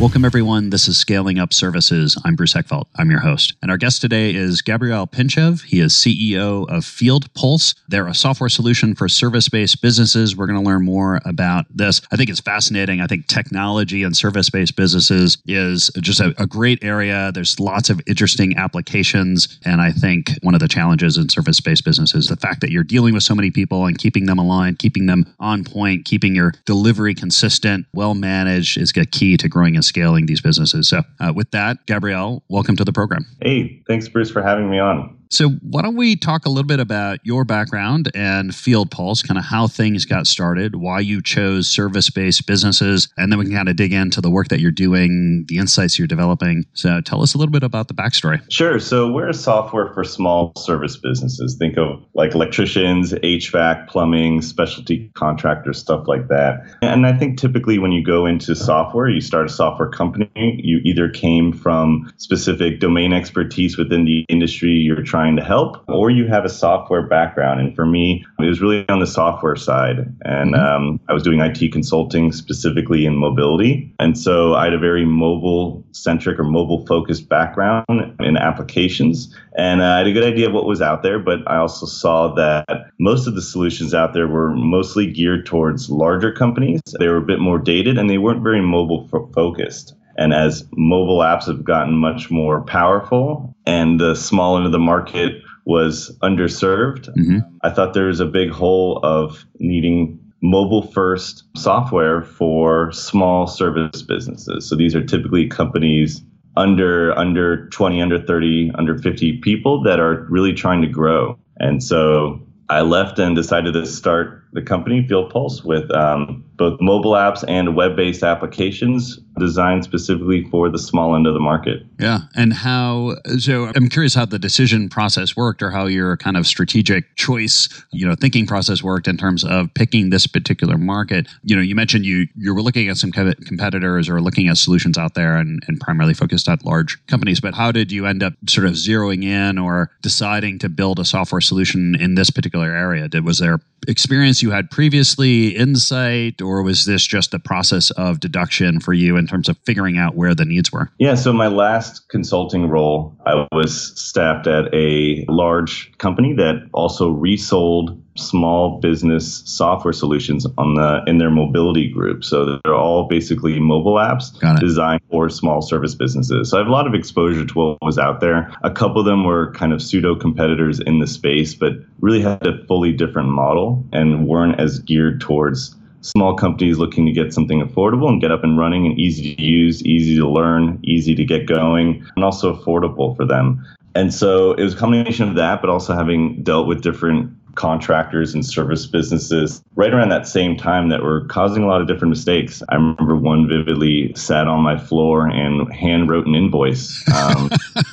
Welcome, everyone. This is Scaling Up Services. I'm Bruce Eckfeldt. I'm your host. And our guest today is Gabriel Pinchev. He is CEO of Field Pulse. They're a software solution for service based businesses. We're going to learn more about this. I think it's fascinating. I think technology and service based businesses is just a, a great area. There's lots of interesting applications. And I think one of the challenges in service based businesses, the fact that you're dealing with so many people and keeping them aligned, keeping them on point, keeping your delivery consistent, well managed is a key to growing and scaling these businesses. So, uh, with that, Gabriel, welcome to the program. Hey, thanks, Bruce, for having me on. So, why don't we talk a little bit about your background and Field Pulse, kind of how things got started, why you chose service based businesses, and then we can kind of dig into the work that you're doing, the insights you're developing. So, tell us a little bit about the backstory. Sure. So, we're a software for small service businesses. Think of like electricians, HVAC, plumbing, specialty contractors, stuff like that. And I think typically when you go into software, you start a software company, you either came from specific domain expertise within the industry you're trying to help, or you have a software background. And for me, it was really on the software side. And mm-hmm. um, I was doing IT consulting specifically in mobility. And so I had a very mobile centric or mobile focused background in applications. And uh, I had a good idea of what was out there, but I also saw that most of the solutions out there were mostly geared towards larger companies. They were a bit more dated and they weren't very mobile focused. And as mobile apps have gotten much more powerful and the small end of the market was underserved, mm-hmm. I thought there was a big hole of needing mobile first software for small service businesses. So these are typically companies under under 20 under 30 under 50 people that are really trying to grow and so i left and decided to start the company field pulse with um, both mobile apps and web-based applications designed specifically for the small end of the market. Yeah, and how so I'm curious how the decision process worked or how your kind of strategic choice, you know, thinking process worked in terms of picking this particular market. You know, you mentioned you you were looking at some competitors or looking at solutions out there and, and primarily focused at large companies, but how did you end up sort of zeroing in or deciding to build a software solution in this particular area? Did was there experience you had previously, insight, or was this just a process of deduction for you in terms of figuring out where the needs were? Yeah, so my last consulting role, I was staffed at a large company that also resold small business software solutions on the in their mobility group. So they're all basically mobile apps designed for small service businesses. So I have a lot of exposure to what was out there. A couple of them were kind of pseudo competitors in the space, but really had a fully different model and weren't as geared towards small companies looking to get something affordable and get up and running and easy to use, easy to learn, easy to get going, and also affordable for them. And so it was a combination of that, but also having dealt with different contractors and service businesses right around that same time that were causing a lot of different mistakes. I remember one vividly sat on my floor and hand wrote an invoice. Um,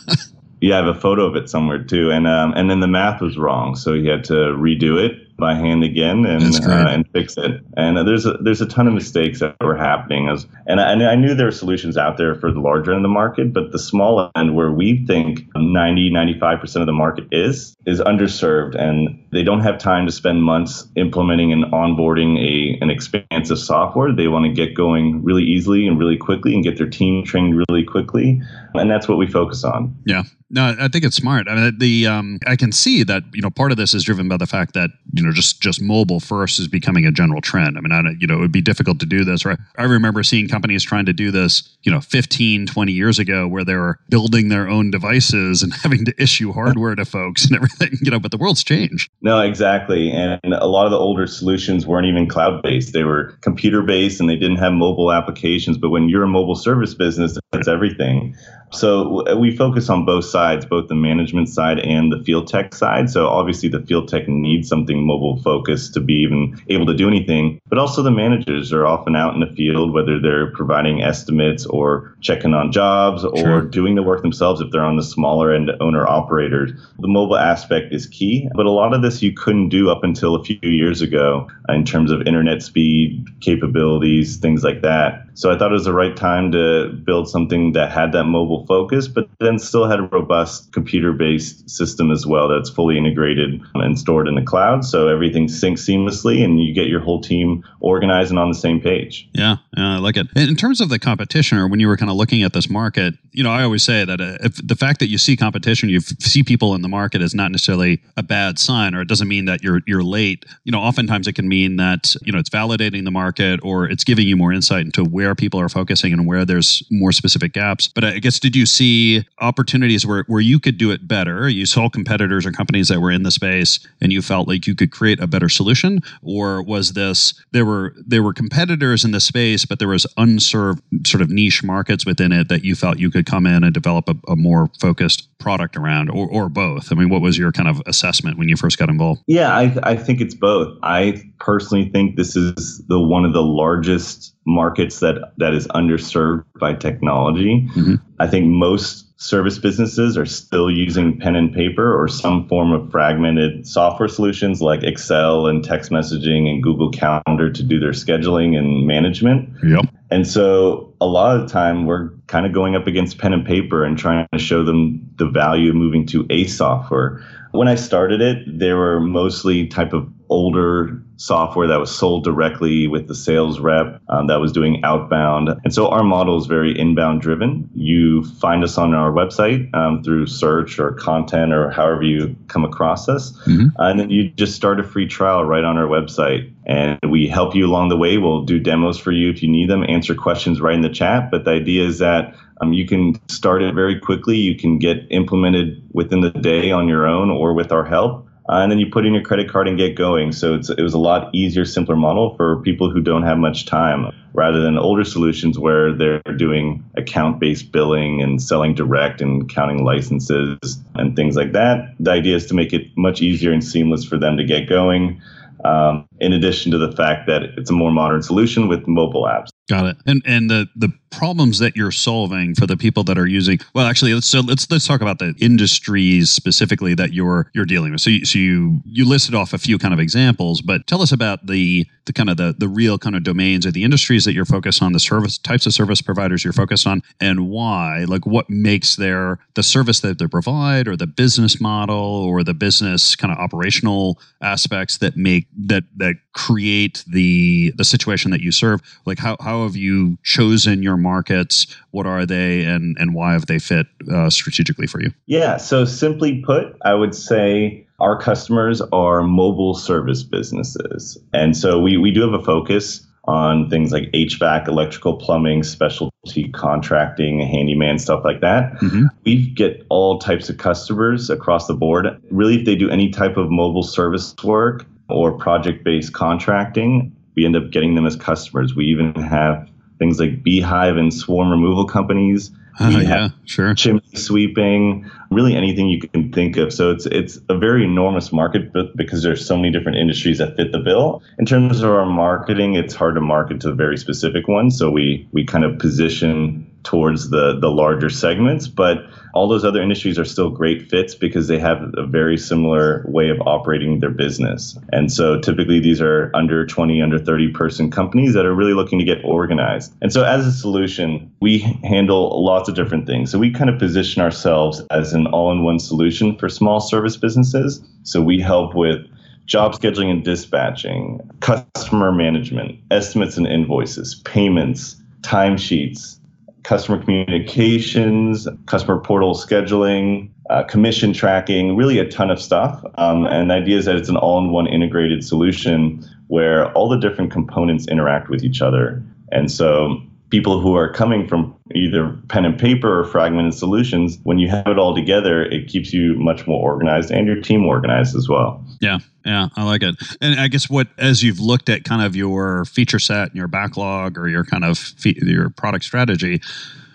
yeah, I have a photo of it somewhere too, and um, and then the math was wrong, so he had to redo it by hand again and uh, and fix it. And uh, there's a, there's a ton of mistakes that were happening. As, and I, and I knew there were solutions out there for the larger end of the market, but the small end where we think 90 95% of the market is is underserved, and they don't have time to spend months implementing and onboarding a an expansive software. They want to get going really easily and really quickly and get their team trained really quickly, and that's what we focus on. Yeah, no, I think it's smart. I mean, the um, I can see that you know part of this is driven by the fact that you know just just mobile first is becoming a general trend. I mean, I you know it would be difficult to do this. Right? I remember seeing companies trying to do this, you know, 15, 20 years ago, where they were building their own devices and having to issue hardware to folks and everything. You know, but the world's changed. No, exactly. And a lot of the older solutions weren't even cloud based; they were computer based, and they didn't have mobile applications. But when you're a mobile service business, that's everything. So we focus on both sides, both the management side and the field tech side. So obviously the field tech needs something mobile focused to be even able to do anything, but also the managers are often out in the field, whether they're providing estimates or checking on jobs or sure. doing the work themselves if they're on the smaller end owner operators. The mobile aspect is key, but a lot of this you couldn't do up until a few years ago in terms of internet speed, capabilities, things like that. So I thought it was the right time to build something that had that mobile focus, but then still had a robust computer based system as well that's fully integrated and stored in the cloud. So everything syncs seamlessly and you get your whole team organized and on the same page. Yeah, yeah I like it. In terms of the competition, or when you were kind of looking at this market, you know, I always say that uh, the fact that you see competition, you see people in the market is not necessarily a bad sign, or it doesn't mean that you're you're late. You know, oftentimes it can mean that you know it's validating the market or it's giving you more insight into where people are focusing and where there's more specific gaps. But I guess did you see opportunities where where you could do it better? You saw competitors or companies that were in the space, and you felt like you could create a better solution, or was this there were there were competitors in the space, but there was unserved sort of niche markets within it that you felt you could could come in and develop a, a, more focused product around, or, or both? I mean, what was your kind of assessment when you first got involved? Yeah, I, I think it's both. I personally think this is the one of the largest markets that that is underserved by technology. Mm-hmm. I think most service businesses are still using pen and paper or some form of fragmented software solutions like Excel and text messaging and Google Calendar to do their scheduling and management. Yep. And so a lot of the time we're kind of going up against pen and paper and trying to show them the value of moving to a software. When I started it, they were mostly type of older software that was sold directly with the sales rep um, that was doing outbound. And so our model is very inbound driven. You find us on our website um, through search or content or however you come across us. Mm-hmm. and then you just start a free trial right on our website. And we help you along the way. We'll do demos for you if you need them, answer questions right in the chat. But the idea is that um, you can start it very quickly. You can get implemented within the day on your own or with our help. Uh, and then you put in your credit card and get going. So it was a lot easier, simpler model for people who don't have much time, rather than older solutions where they're doing account-based billing and selling direct and counting licenses and things like that. The idea is to make it much easier and seamless for them to get going. Um, in addition to the fact that it's a more modern solution with mobile apps. Got it. And and the the problems that you're solving for the people that are using well actually let's so let's let's talk about the industries specifically that you're you're dealing with. So you, so you you listed off a few kind of examples but tell us about the the kind of the the real kind of domains or the industries that you're focused on the service types of service providers you're focused on and why like what makes their the service that they provide or the business model or the business kind of operational aspects that make that that create the the situation that you serve? Like how how have you chosen your markets? What are they, and and why have they fit uh, strategically for you? Yeah. So simply put, I would say our customers are mobile service businesses, and so we we do have a focus on things like HVAC, electrical, plumbing, specialty contracting, handyman, stuff like that. Mm-hmm. We get all types of customers across the board. Really, if they do any type of mobile service work or project based contracting, we end up getting them as customers. We even have things like beehive and swarm removal companies. Uh, yeah, sure. Chimney sweeping, really anything you can think of. So it's it's a very enormous market, but because there's so many different industries that fit the bill. In terms of our marketing, it's hard to market to very specific ones. So we we kind of position towards the the larger segments, but all those other industries are still great fits because they have a very similar way of operating their business. And so typically these are under 20, under 30 person companies that are really looking to get organized. And so as a solution, we handle lots of different things. So we kind of position ourselves as an all-in-one solution for small service businesses. So we help with job scheduling and dispatching, customer management, estimates and invoices, payments, timesheets, customer communications, customer portal scheduling, uh, commission tracking, really a ton of stuff. Um, and the idea is that it's an all in one integrated solution where all the different components interact with each other. And so people who are coming from either pen and paper or fragmented solutions, when you have it all together, it keeps you much more organized and your team organized as well. Yeah, yeah, I like it. And I guess what, as you've looked at kind of your feature set and your backlog or your kind of fe- your product strategy,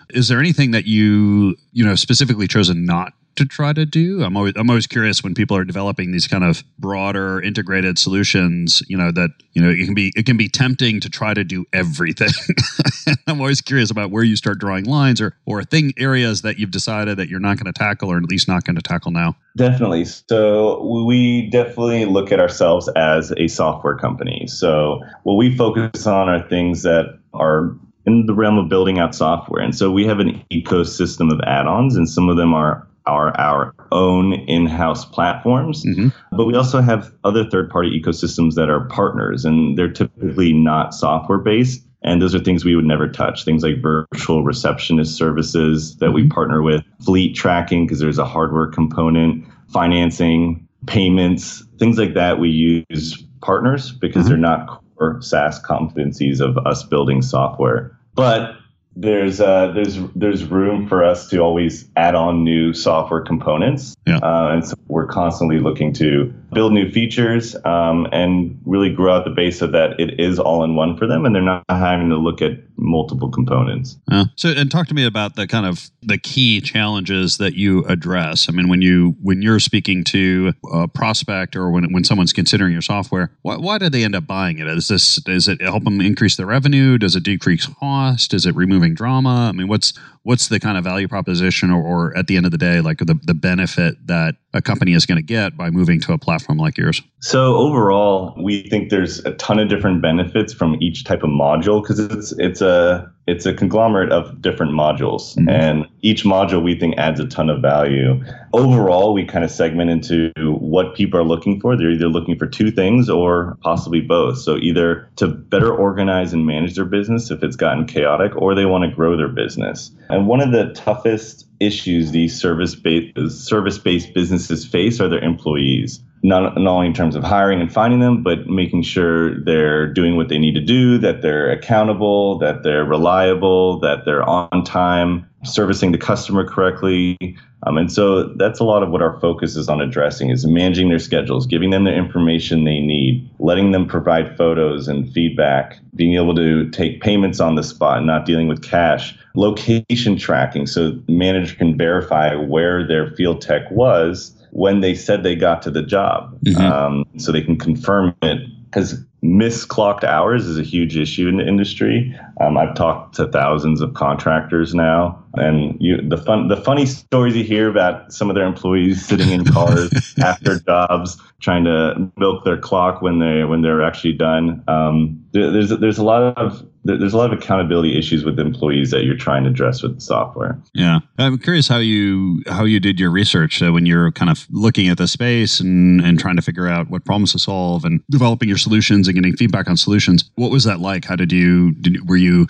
is there anything that you you know specifically chosen not to try to do? I'm always I'm always curious when people are developing these kind of broader integrated solutions. You know that you know it can be it can be tempting to try to do everything. I'm always curious about where you start drawing lines or or thing areas that you've decided that you're not going to tackle or at least not going to tackle now. Definitely. So we definitely look at ourselves as a software company. So what we focus on are things that are in the realm of building out software. And so we have an ecosystem of add-ons, and some of them are are our own in-house platforms mm-hmm. but we also have other third-party ecosystems that are partners and they're typically not software based and those are things we would never touch things like virtual receptionist services that mm-hmm. we partner with fleet tracking because there's a hardware component financing payments things like that we use partners because mm-hmm. they're not core SaaS competencies of us building software but there's uh, there's there's room for us to always add on new software components, yeah. uh, and so we're constantly looking to build new features um, and really grow out the base so that it is all in one for them, and they're not having to look at multiple components. Uh, so, and talk to me about the kind of the key challenges that you address. I mean, when you when you're speaking to a prospect or when when someone's considering your software, why, why do they end up buying it? Is this is it help them increase their revenue? Does it decrease cost? Is it removing drama? I mean, what's what's the kind of value proposition or, or at the end of the day, like the, the benefit that a company is going to get by moving to a platform like yours? So overall, we think there's a ton of different benefits from each type of module because it's it's a it's a conglomerate of different modules. Mm-hmm. and each module we think adds a ton of value. Overall we kind of segment into what people are looking for. They're either looking for two things or possibly both. So either to better organize and manage their business if it's gotten chaotic or they want to grow their business. And one of the toughest issues these service based service based businesses face are their employees not, not only in terms of hiring and finding them, but making sure they're doing what they need to do, that they're accountable, that they're reliable, that they're on time, servicing the customer correctly. Um, and so that's a lot of what our focus is on addressing is managing their schedules, giving them the information they need, letting them provide photos and feedback, being able to take payments on the spot, not dealing with cash, location tracking so manager can verify where their field tech was when they said they got to the job. Mm-hmm. Um, so they can confirm it because misclocked hours is a huge issue in the industry. Um, I've talked to thousands of contractors now, and you, the fun, the funny stories you hear about some of their employees sitting in cars after jobs, trying to milk their clock when they when they're actually done. Um, there, there's there's a lot of there's a lot of accountability issues with employees that you're trying to address with the software. Yeah, I'm curious how you how you did your research uh, when you're kind of looking at the space and and trying to figure out what problems to solve and developing your solutions and getting feedback on solutions. What was that like? How did you did, were you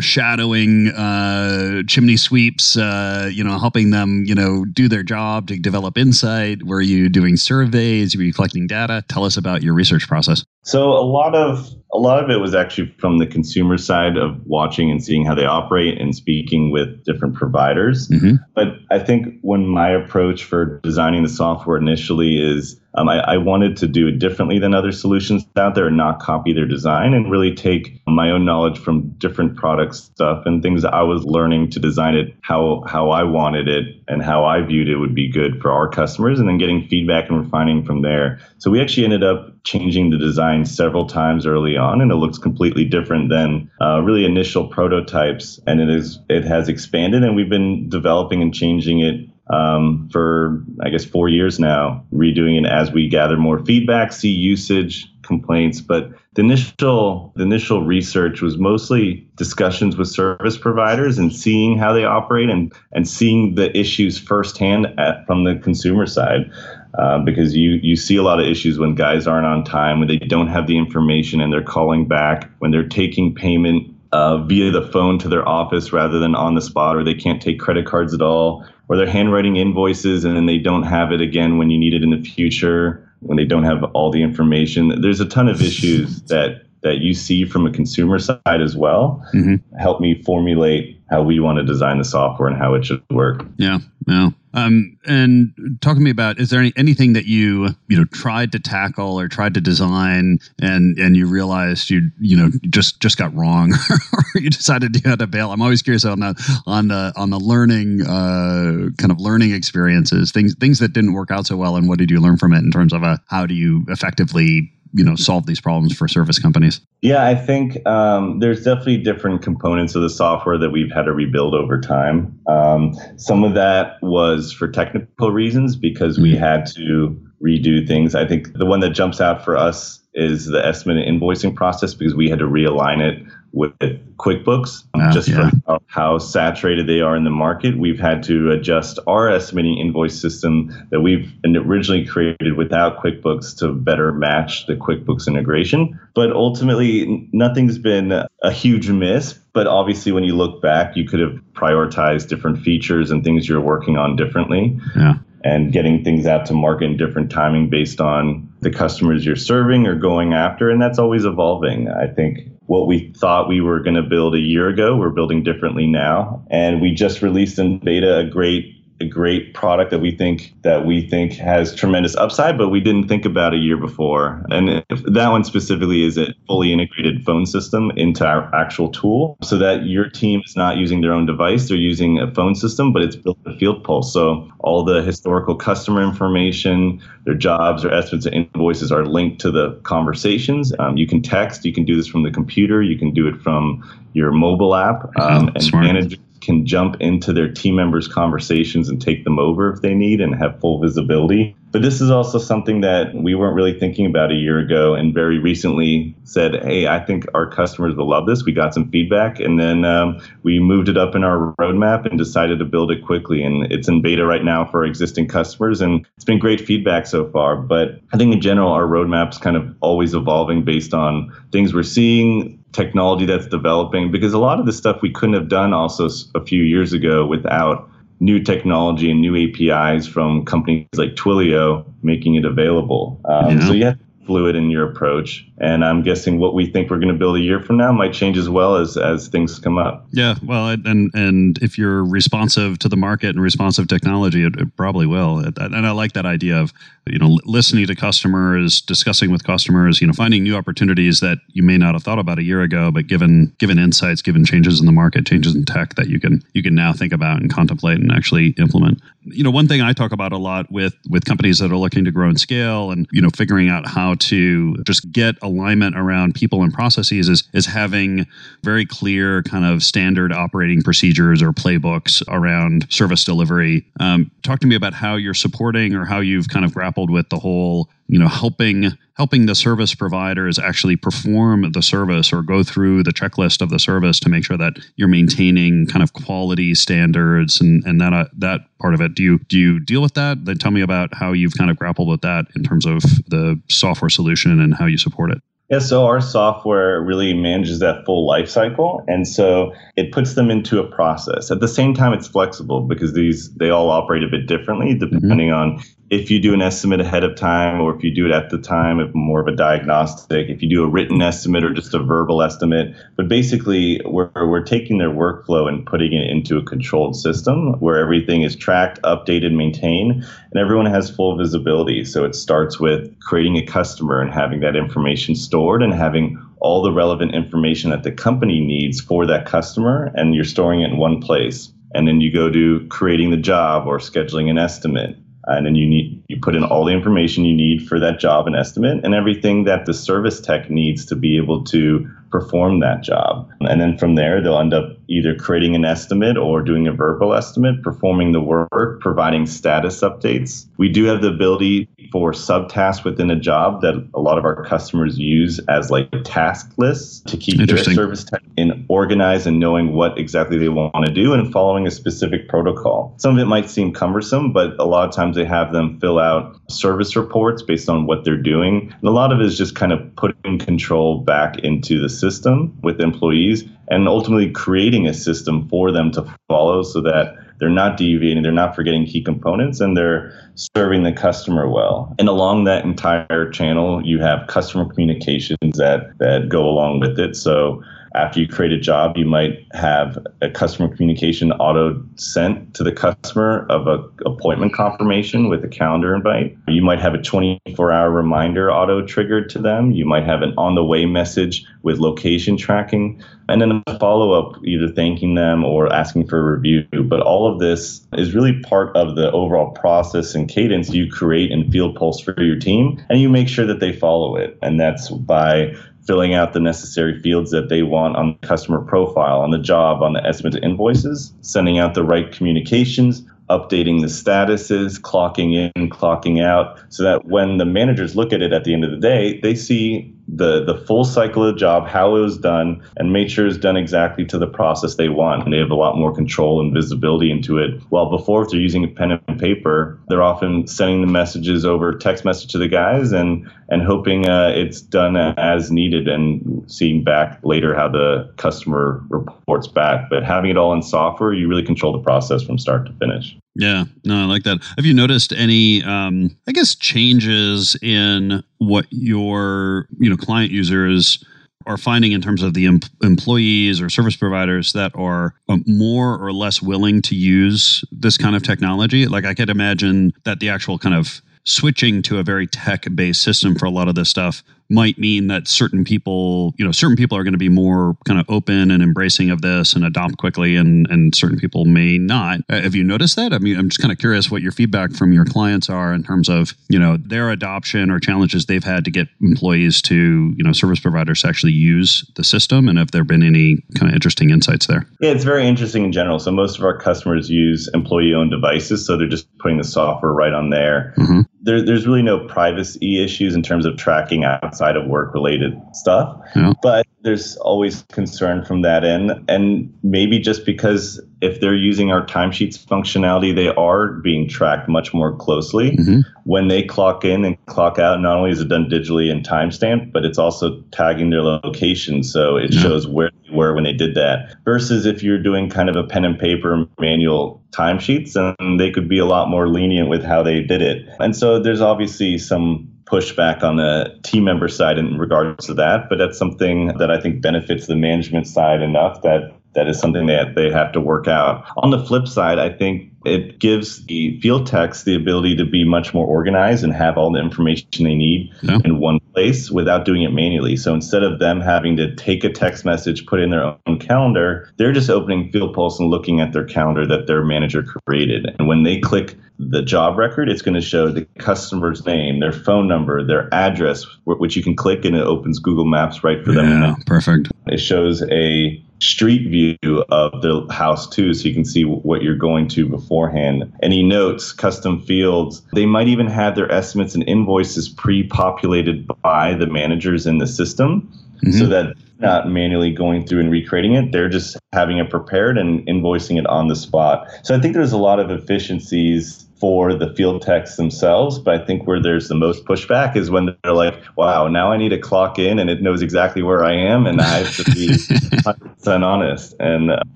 shadowing uh, chimney sweeps? Uh, you know, helping them you know do their job to develop insight. Were you doing surveys? Were you collecting data? Tell us about your research process. So a lot of a lot of it was actually from the consumer side of watching and seeing how they operate and speaking with different providers. Mm-hmm. But I think when my approach for designing the software initially is um, I, I, wanted to do it differently than other solutions out there and not copy their design and really take my own knowledge from different product stuff and things I was learning to design it how how I wanted it and how I viewed it would be good for our customers and then getting feedback and refining from there. So we actually ended up changing the design several times early on and it looks completely different than uh, really initial prototypes and it is it has expanded and we've been developing and changing it um, for I guess four years now, redoing it as we gather more feedback, see usage complaints. But the initial the initial research was mostly discussions with service providers and seeing how they operate and and seeing the issues firsthand at, from the consumer side. Uh, because you you see a lot of issues when guys aren't on time, when they don't have the information and they're calling back, when they're taking payment uh, via the phone to their office rather than on the spot, or they can't take credit cards at all, or they're handwriting invoices and then they don't have it again when you need it in the future, when they don't have all the information. There's a ton of issues that that you see from a consumer side as well. Mm-hmm. Help me formulate how we want to design the software and how it should work. Yeah, yeah. Um, and talk to me about is there any, anything that you you know tried to tackle or tried to design and and you realized you you know just just got wrong or you decided you had to bail. I'm always curious on the on the on the learning uh, kind of learning experiences things things that didn't work out so well and what did you learn from it in terms of a, how do you effectively you know solve these problems for service companies? Yeah i think um, there's definitely different components of the software that we've had to rebuild over time. Um, some of that was for technical reasons because we mm-hmm. had to redo things. I think the one that jumps out for us is the estimate and invoicing process because we had to realign it with QuickBooks uh, just yeah. from how saturated they are in the market. We've had to adjust our estimating invoice system that we've originally created without QuickBooks to better match the QuickBooks integration. But ultimately, nothing's been a huge miss. But obviously, when you look back, you could have prioritized different features and things you're working on differently. Yeah and getting things out to market in different timing based on the customers you're serving or going after. And that's always evolving. I think what we thought we were going to build a year ago, we're building differently now. And we just released in beta a great a great product that we think that we think has tremendous upside, but we didn't think about a year before. And that one specifically is a fully integrated phone system into our actual tool, so that your team is not using their own device; they're using a phone system, but it's built with Field Pulse. So all the historical customer information, their jobs or estimates and invoices are linked to the conversations. Um, you can text, you can do this from the computer, you can do it from your mobile app, um, and Smart. manage can jump into their team members' conversations and take them over if they need and have full visibility. But this is also something that we weren't really thinking about a year ago and very recently said, hey, I think our customers will love this. We got some feedback and then um, we moved it up in our roadmap and decided to build it quickly. And it's in beta right now for existing customers and it's been great feedback so far. But I think in general, our roadmap's kind of always evolving based on things we're seeing, technology that's developing because a lot of the stuff we couldn't have done also a few years ago without new technology and new APIs from companies like Twilio making it available. Um, yeah. So you have fluid in your approach. And I'm guessing what we think we're going to build a year from now might change as well as as things come up. Yeah, well, and and if you're responsive to the market and responsive technology, it, it probably will. And I like that idea of you know listening to customers, discussing with customers, you know, finding new opportunities that you may not have thought about a year ago, but given given insights, given changes in the market, changes in tech that you can you can now think about and contemplate and actually implement. You know, one thing I talk about a lot with with companies that are looking to grow and scale, and you know, figuring out how to just get alignment around people and processes is is having very clear kind of standard operating procedures or playbooks around service delivery. Um, talk to me about how you're supporting or how you've kind of grappled with the whole you know helping helping the service providers actually perform the service or go through the checklist of the service to make sure that you're maintaining kind of quality standards and and that uh, that part of it do you do you deal with that then tell me about how you've kind of grappled with that in terms of the software solution and how you support it yeah, so our software really manages that full life cycle. And so it puts them into a process. At the same time, it's flexible because these they all operate a bit differently depending mm-hmm. on if you do an estimate ahead of time or if you do it at the time of more of a diagnostic, if you do a written estimate or just a verbal estimate. But basically, we're, we're taking their workflow and putting it into a controlled system where everything is tracked, updated, maintained, and everyone has full visibility. So it starts with creating a customer and having that information stored and having all the relevant information that the company needs for that customer, and you're storing it in one place. And then you go to creating the job or scheduling an estimate Uh, and then you need you put in all the information you need for that job and estimate and everything that the service tech needs to be able to perform that job. And then from there, they'll end up either creating an estimate or doing a verbal estimate, performing the work, providing status updates. We do have the ability for subtasks within a job that a lot of our customers use as like task lists to keep their service in organized and knowing what exactly they want to do and following a specific protocol. Some of it might seem cumbersome, but a lot of times they have them fill out service reports based on what they're doing. And a lot of it is just kind of putting control back into the system with employees and ultimately creating a system for them to follow so that they're not deviating, they're not forgetting key components, and they're serving the customer well. And along that entire channel, you have customer communications that that go along with it. So after you create a job, you might have a customer communication auto sent to the customer of a appointment confirmation with a calendar invite. You might have a 24 hour reminder auto triggered to them. You might have an on the way message with location tracking and then a follow up, either thanking them or asking for a review. But all of this is really part of the overall process and cadence you create in Field Pulse for your team, and you make sure that they follow it. And that's by filling out the necessary fields that they want on the customer profile, on the job, on the estimate invoices, sending out the right communications, updating the statuses, clocking in, clocking out, so that when the managers look at it at the end of the day, they see the the full cycle of the job, how it was done, and make sure it's done exactly to the process they want. And they have a lot more control and visibility into it. While before, if they're using a pen and paper, they're often sending the messages over text message to the guys and and hoping uh, it's done as needed and seeing back later how the customer reports back. But having it all in software, you really control the process from start to finish. Yeah, no, I like that. Have you noticed any, um, I guess, changes in what your you know client users are finding in terms of the em- employees or service providers that are um, more or less willing to use this kind of technology? Like, I could imagine that the actual kind of switching to a very tech based system for a lot of this stuff might mean that certain people, you know, certain people are going to be more kind of open and embracing of this and adopt quickly, and and certain people may not. Uh, have you noticed that? I mean, I'm just kind of curious what your feedback from your clients are in terms of you know their adoption or challenges they've had to get employees to you know service providers to actually use the system, and if there've been any kind of interesting insights there. Yeah, it's very interesting in general. So most of our customers use employee-owned devices, so they're just putting the software right on there. Mm-hmm. There, there's really no privacy issues in terms of tracking outside of work related stuff. Yeah. But there's always concern from that end. And maybe just because if they're using our timesheets functionality, they are being tracked much more closely. Mm-hmm. When they clock in and clock out, not only is it done digitally and timestamped, but it's also tagging their location. So it yeah. shows where they were when they did that. Versus if you're doing kind of a pen and paper manual timesheets, and they could be a lot more lenient with how they did it. And so there's obviously some pushback on the team member side in regards to that, but that's something that I think benefits the management side enough that that is something that they have to work out. On the flip side, I think it gives the field techs the ability to be much more organized and have all the information they need yeah. in one place without doing it manually. So instead of them having to take a text message, put in their own calendar, they're just opening Field Pulse and looking at their calendar that their manager created. And when they click the job record, it's going to show the customer's name, their phone number, their address, which you can click and it opens Google Maps right for them. Yeah, perfect. It shows a street view of the house too, so you can see what you're going to beforehand. Any notes, custom fields. They might even have their estimates and invoices pre-populated by the managers in the system, mm-hmm. so that not manually going through and recreating it. They're just having it prepared and invoicing it on the spot. So I think there's a lot of efficiencies for the field techs themselves. But I think where there's the most pushback is when they're like, wow, now I need to clock in and it knows exactly where I am and I have to be 100% honest. And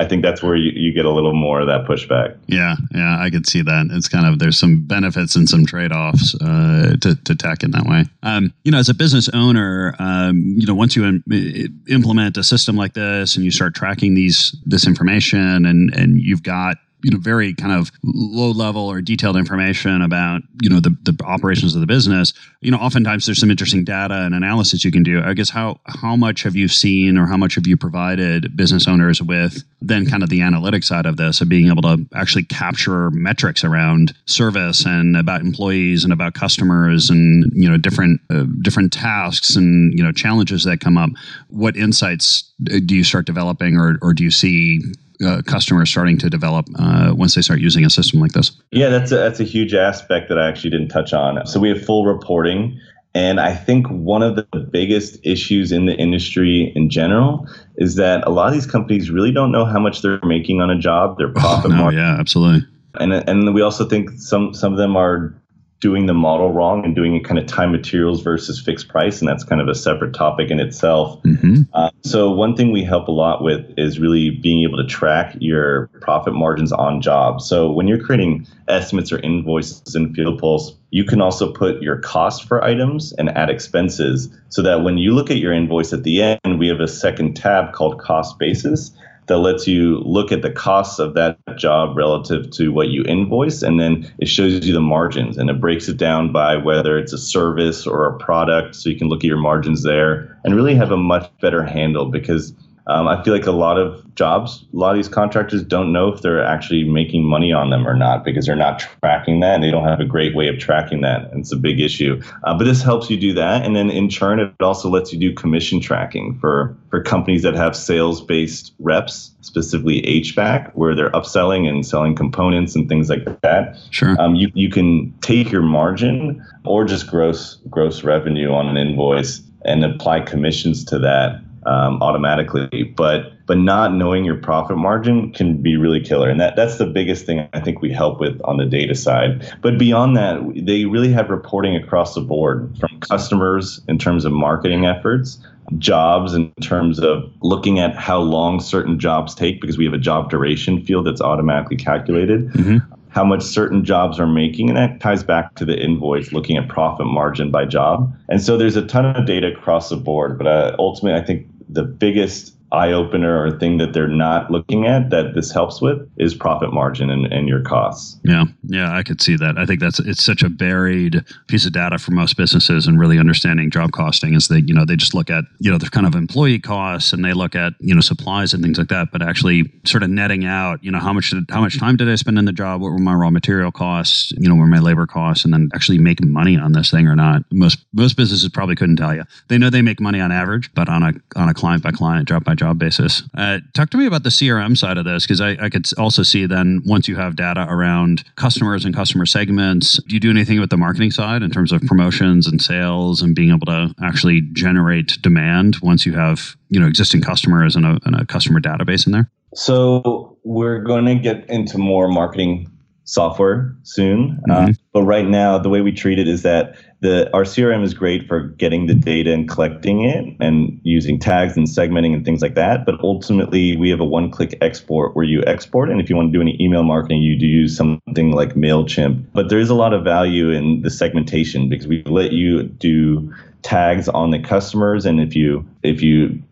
I think that's where you, you get a little more of that pushback. Yeah, yeah, I could see that. It's kind of, there's some benefits and some trade offs uh, to, to tech in that way. Um, you know, as a business owner, um, you know, once you Im- implement a system like this and you start tracking these, this information and, and you've got you know very kind of low level or detailed information about you know the, the operations of the business. You know oftentimes there's some interesting data and analysis you can do. I guess how how much have you seen or how much have you provided business owners with then kind of the analytic side of this of being able to actually capture metrics around service and about employees and about customers and you know different uh, different tasks and you know challenges that come up? What insights uh, do you start developing or, or do you see uh, customers starting to develop uh, once they start using a system like this? Yeah, that's a, that's a huge aspect that I actually didn't touch on. So we have full reporting. And I think one of the biggest issues in the industry in general is that a lot of these companies really don't know how much they're making on a job, their profit oh, no, margin. Yeah, absolutely. And and we also think some some of them are doing the model wrong and doing it kind of time materials versus fixed price, and that's kind of a separate topic in itself. Mm-hmm. Uh, so one thing we help a lot with is really being able to track your profit margins on jobs. So when you're creating estimates or invoices in Field Pulse, you can also put your cost for items and add expenses so that when you look at your invoice at the end, we have a second tab called cost basis that lets you look at the costs of that job relative to what you invoice and then it shows you the margins and it breaks it down by whether it's a service or a product so you can look at your margins there and really have a much better handle because um, I feel like a lot of jobs, a lot of these contractors don't know if they're actually making money on them or not because they're not tracking that and they don't have a great way of tracking that. And it's a big issue. Uh, but this helps you do that. And then in turn, it also lets you do commission tracking for, for companies that have sales based reps, specifically HVAC, where they're upselling and selling components and things like that. Sure. Um, you, you can take your margin or just gross gross revenue on an invoice and apply commissions to that um, automatically. But but not knowing your profit margin can be really killer, and that that's the biggest thing I think we help with on the data side. But beyond that, they really have reporting across the board from customers in terms of marketing efforts. Jobs in terms of looking at how long certain jobs take because we have a job duration field that's automatically calculated. Mm-hmm how much certain jobs are making, and that ties back to the invoice, looking at profit margin by job. And so there's a ton of data across the board, but uh, ultimately, I think the biggest eye opener or thing that they're not looking at that this helps with is profit margin and, and your costs. Yeah, yeah, I could see that. I think that's it's such a buried piece of data for most businesses and really understanding job costing is they you know they just look at you know their kind of employee costs and they look at you know supplies and things like that, but actually sort of netting out you know how much did, how much time did I spend in the job? What were my raw material costs? You know, were my labor costs? And then actually making money on this thing or not? Most most businesses probably couldn't tell you. They know they make money on average, but on a on a client by client, job by job basis. Uh, talk to me about the CRM side of this because I, I, could also see then once you have data around customers and customer segments, do you do anything with the marketing side in terms of promotions and sales and being able to actually generate demand once you have you know existing customers and a, and a customer database in there? So we're going to get into more marketing software soon. Uh, mm-hmm. Uh, but right now, the way we treat it is that the our CRM is great for getting the data and collecting it and using tags and segmenting and things like that. But ultimately, we have a one-click export where you export, and if you want to do any email marketing, you do use something like Mailchimp. But there is a lot of value in the segmentation because we let you do tags on the customers, and if you if you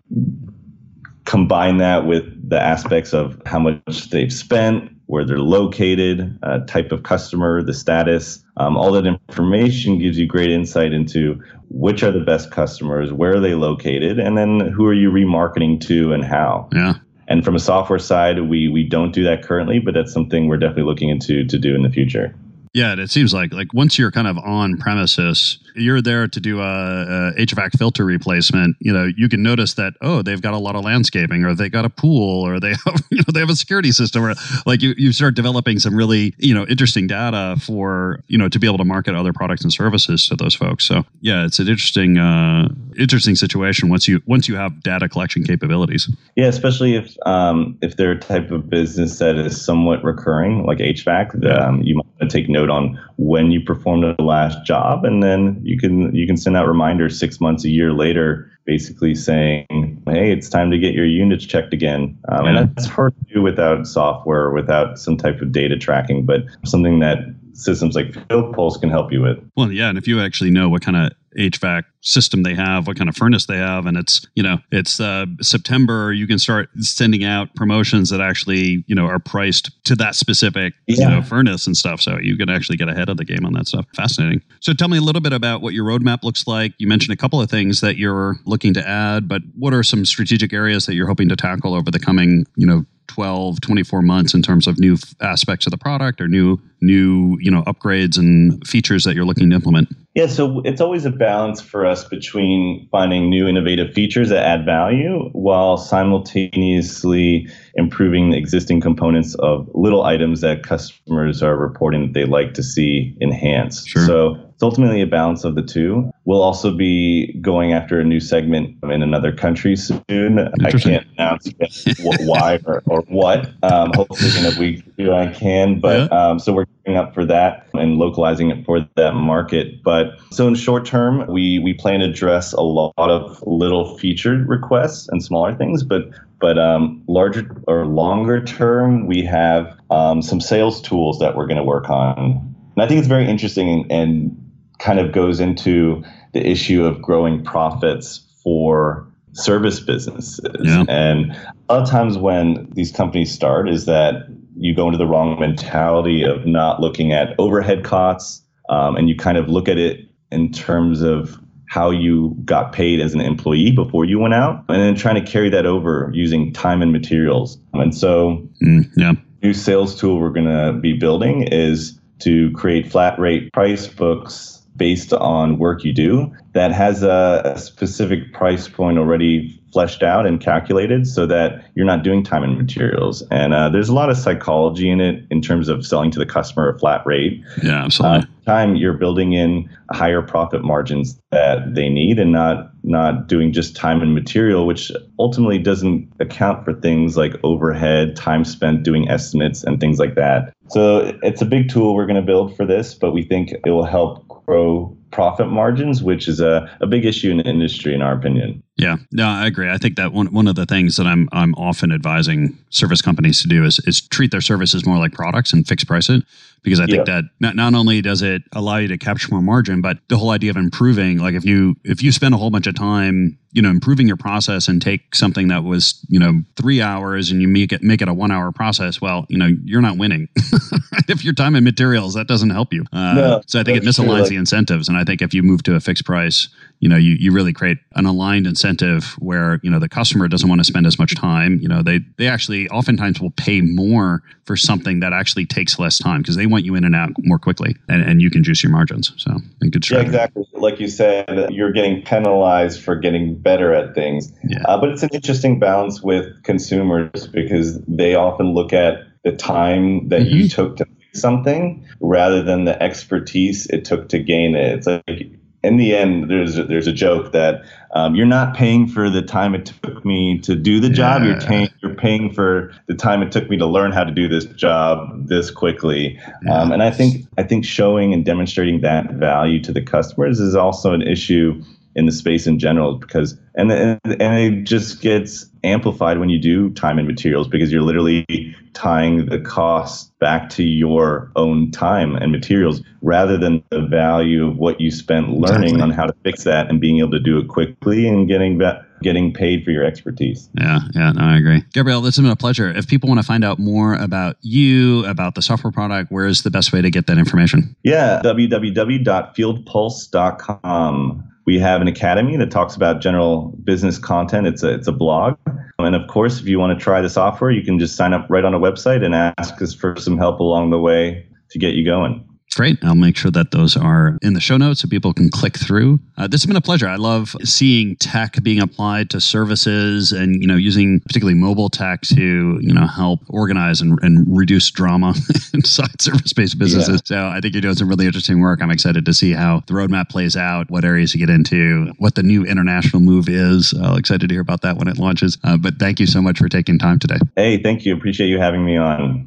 combine that with the aspects of how much they've spent where they're located, uh, type of customer, the status. Um, all that information gives you great insight into which are the best customers, where are they located, and then who are you remarketing to and how. Yeah. And from a software side, we we don't do that currently, but that's something we're definitely looking into to do in the future. Yeah, it seems like like once you're kind of on premises, you're there to do a, a, HVAC filter replacement. You know, you can notice that oh, they've got a lot of landscaping, or they got a pool, or they have you know they have a security system, or like you you start developing some really you know interesting data for you know to be able to market other products and services to those folks. So yeah, it's an interesting uh, interesting situation once you once you have data collection capabilities. Yeah, especially if um, if they're a type of business that is somewhat recurring, like HVAC, um, you might take note on when you performed the last job, and then you can you can send out reminders six months, a year later, basically saying, "Hey, it's time to get your units checked again." Um, yeah. And that's hard to do without software, without some type of data tracking, but something that systems like Field Pulse can help you with. Well, yeah, and if you actually know what kind of HVAC system they have, what kind of furnace they have, and it's you know it's uh, September. You can start sending out promotions that actually you know are priced to that specific yeah. you know furnace and stuff. So you can actually get ahead of the game on that stuff. Fascinating. So tell me a little bit about what your roadmap looks like. You mentioned a couple of things that you're looking to add, but what are some strategic areas that you're hoping to tackle over the coming you know 12 24 months in terms of new aspects of the product or new new you know upgrades and features that you're looking to implement yeah so it's always a balance for us between finding new innovative features that add value while simultaneously improving the existing components of little items that customers are reporting that they like to see enhanced sure. so it's ultimately a balance of the two. We'll also be going after a new segment in another country soon. I can't announce what, why or, or what. Um, hopefully in a week two I can. But yeah. um, so we're gearing up for that and localizing it for that market. But so in short term, we we plan to address a lot of little featured requests and smaller things, but but um, larger or longer term, we have um, some sales tools that we're going to work on. And I think it's very interesting and kind of goes into the issue of growing profits for service businesses. Yeah. And a lot of times when these companies start is that you go into the wrong mentality of not looking at overhead costs um, and you kind of look at it in terms of how you got paid as an employee before you went out and then trying to carry that over using time and materials. And so mm, yeah. new sales tool we're going to be building is to create flat rate price books based on work you do that has a, a, specific price point already fleshed out and calculated so that you're not doing time and materials. And uh, there's a lot of psychology in it in terms of selling to the customer a flat rate. Yeah, absolutely. Uh, time you're building in higher profit margins that they need and not not doing just time and material which ultimately doesn't account for things like overhead time spent doing estimates and things like that so it's a big tool we're going to build for this but we think it will help grow profit margins, which is a, a big issue in the industry, in our opinion. Yeah, no, I agree. I think that one one of the things that I'm I'm often advising service companies to do is is treat their services more like products and fix price it because I think that not, not only does it allow you to capture more margin, but the whole idea of improving, like if you if you spend a whole bunch of time, you know, improving your process and take something that was, you know, three hours and you make it make it a one hour process, well, you know, you're not winning. if your time and materials, that doesn't help you. Uh, no, so I think it misaligns true, the incentives. And I think if you move to a fixed price, you know, you, you really create an aligned incentive where, you know, the customer doesn't want to spend as much time. You know, they they actually oftentimes will pay more for something that actually takes less time because they want you in and out more quickly and, and you can juice your margins. So good strategy. Yeah, exactly. Like you said, you're getting penalized for getting better at things. Yeah. Uh, but it's an interesting balance with consumers because they often look at the time that mm-hmm. you took to something rather than the expertise it took to gain it. It's like in the end, there's a, there's a joke that um, you're not paying for the time it took me to do the job. You're, paying paying for the time it took me to learn how to do this job this quickly. Um, and I think I think showing and demonstrating that value to the customers is also an issue in the space in general because and and, and it just gets amplified when you do time and materials because you're literally tying the cost back to your own time and materials rather than the value of what you spent learning exactly. on how to fix that and being able to do it quickly and getting that getting paid for your expertise. Yeah, yeah, no, I agree. Gabriel, this has been a pleasure. If people want to find out more about you, about the software product, where is the best way to get that information? Yeah, www.fieldpulse.com we have an academy that talks about general business content. It's a it's a blog, and of course, if you want to try the software, you can just sign up right on a website and ask us for some help along the way to get you going. Great. I'll make sure that those are in the show notes so people can click through. Uh, this has been a pleasure. I love seeing tech being applied to services and, you know, using particularly mobile tech to, you know, help organize and, and reduce drama inside service-based businesses. Yeah. So I think you're doing some really interesting work. I'm excited to see how the roadmap plays out, what areas you get into, what the new international move is. Uh, excited to hear about that when it launches. Uh, but thank you so much for taking time today. Hey, thank you. Appreciate you having me on.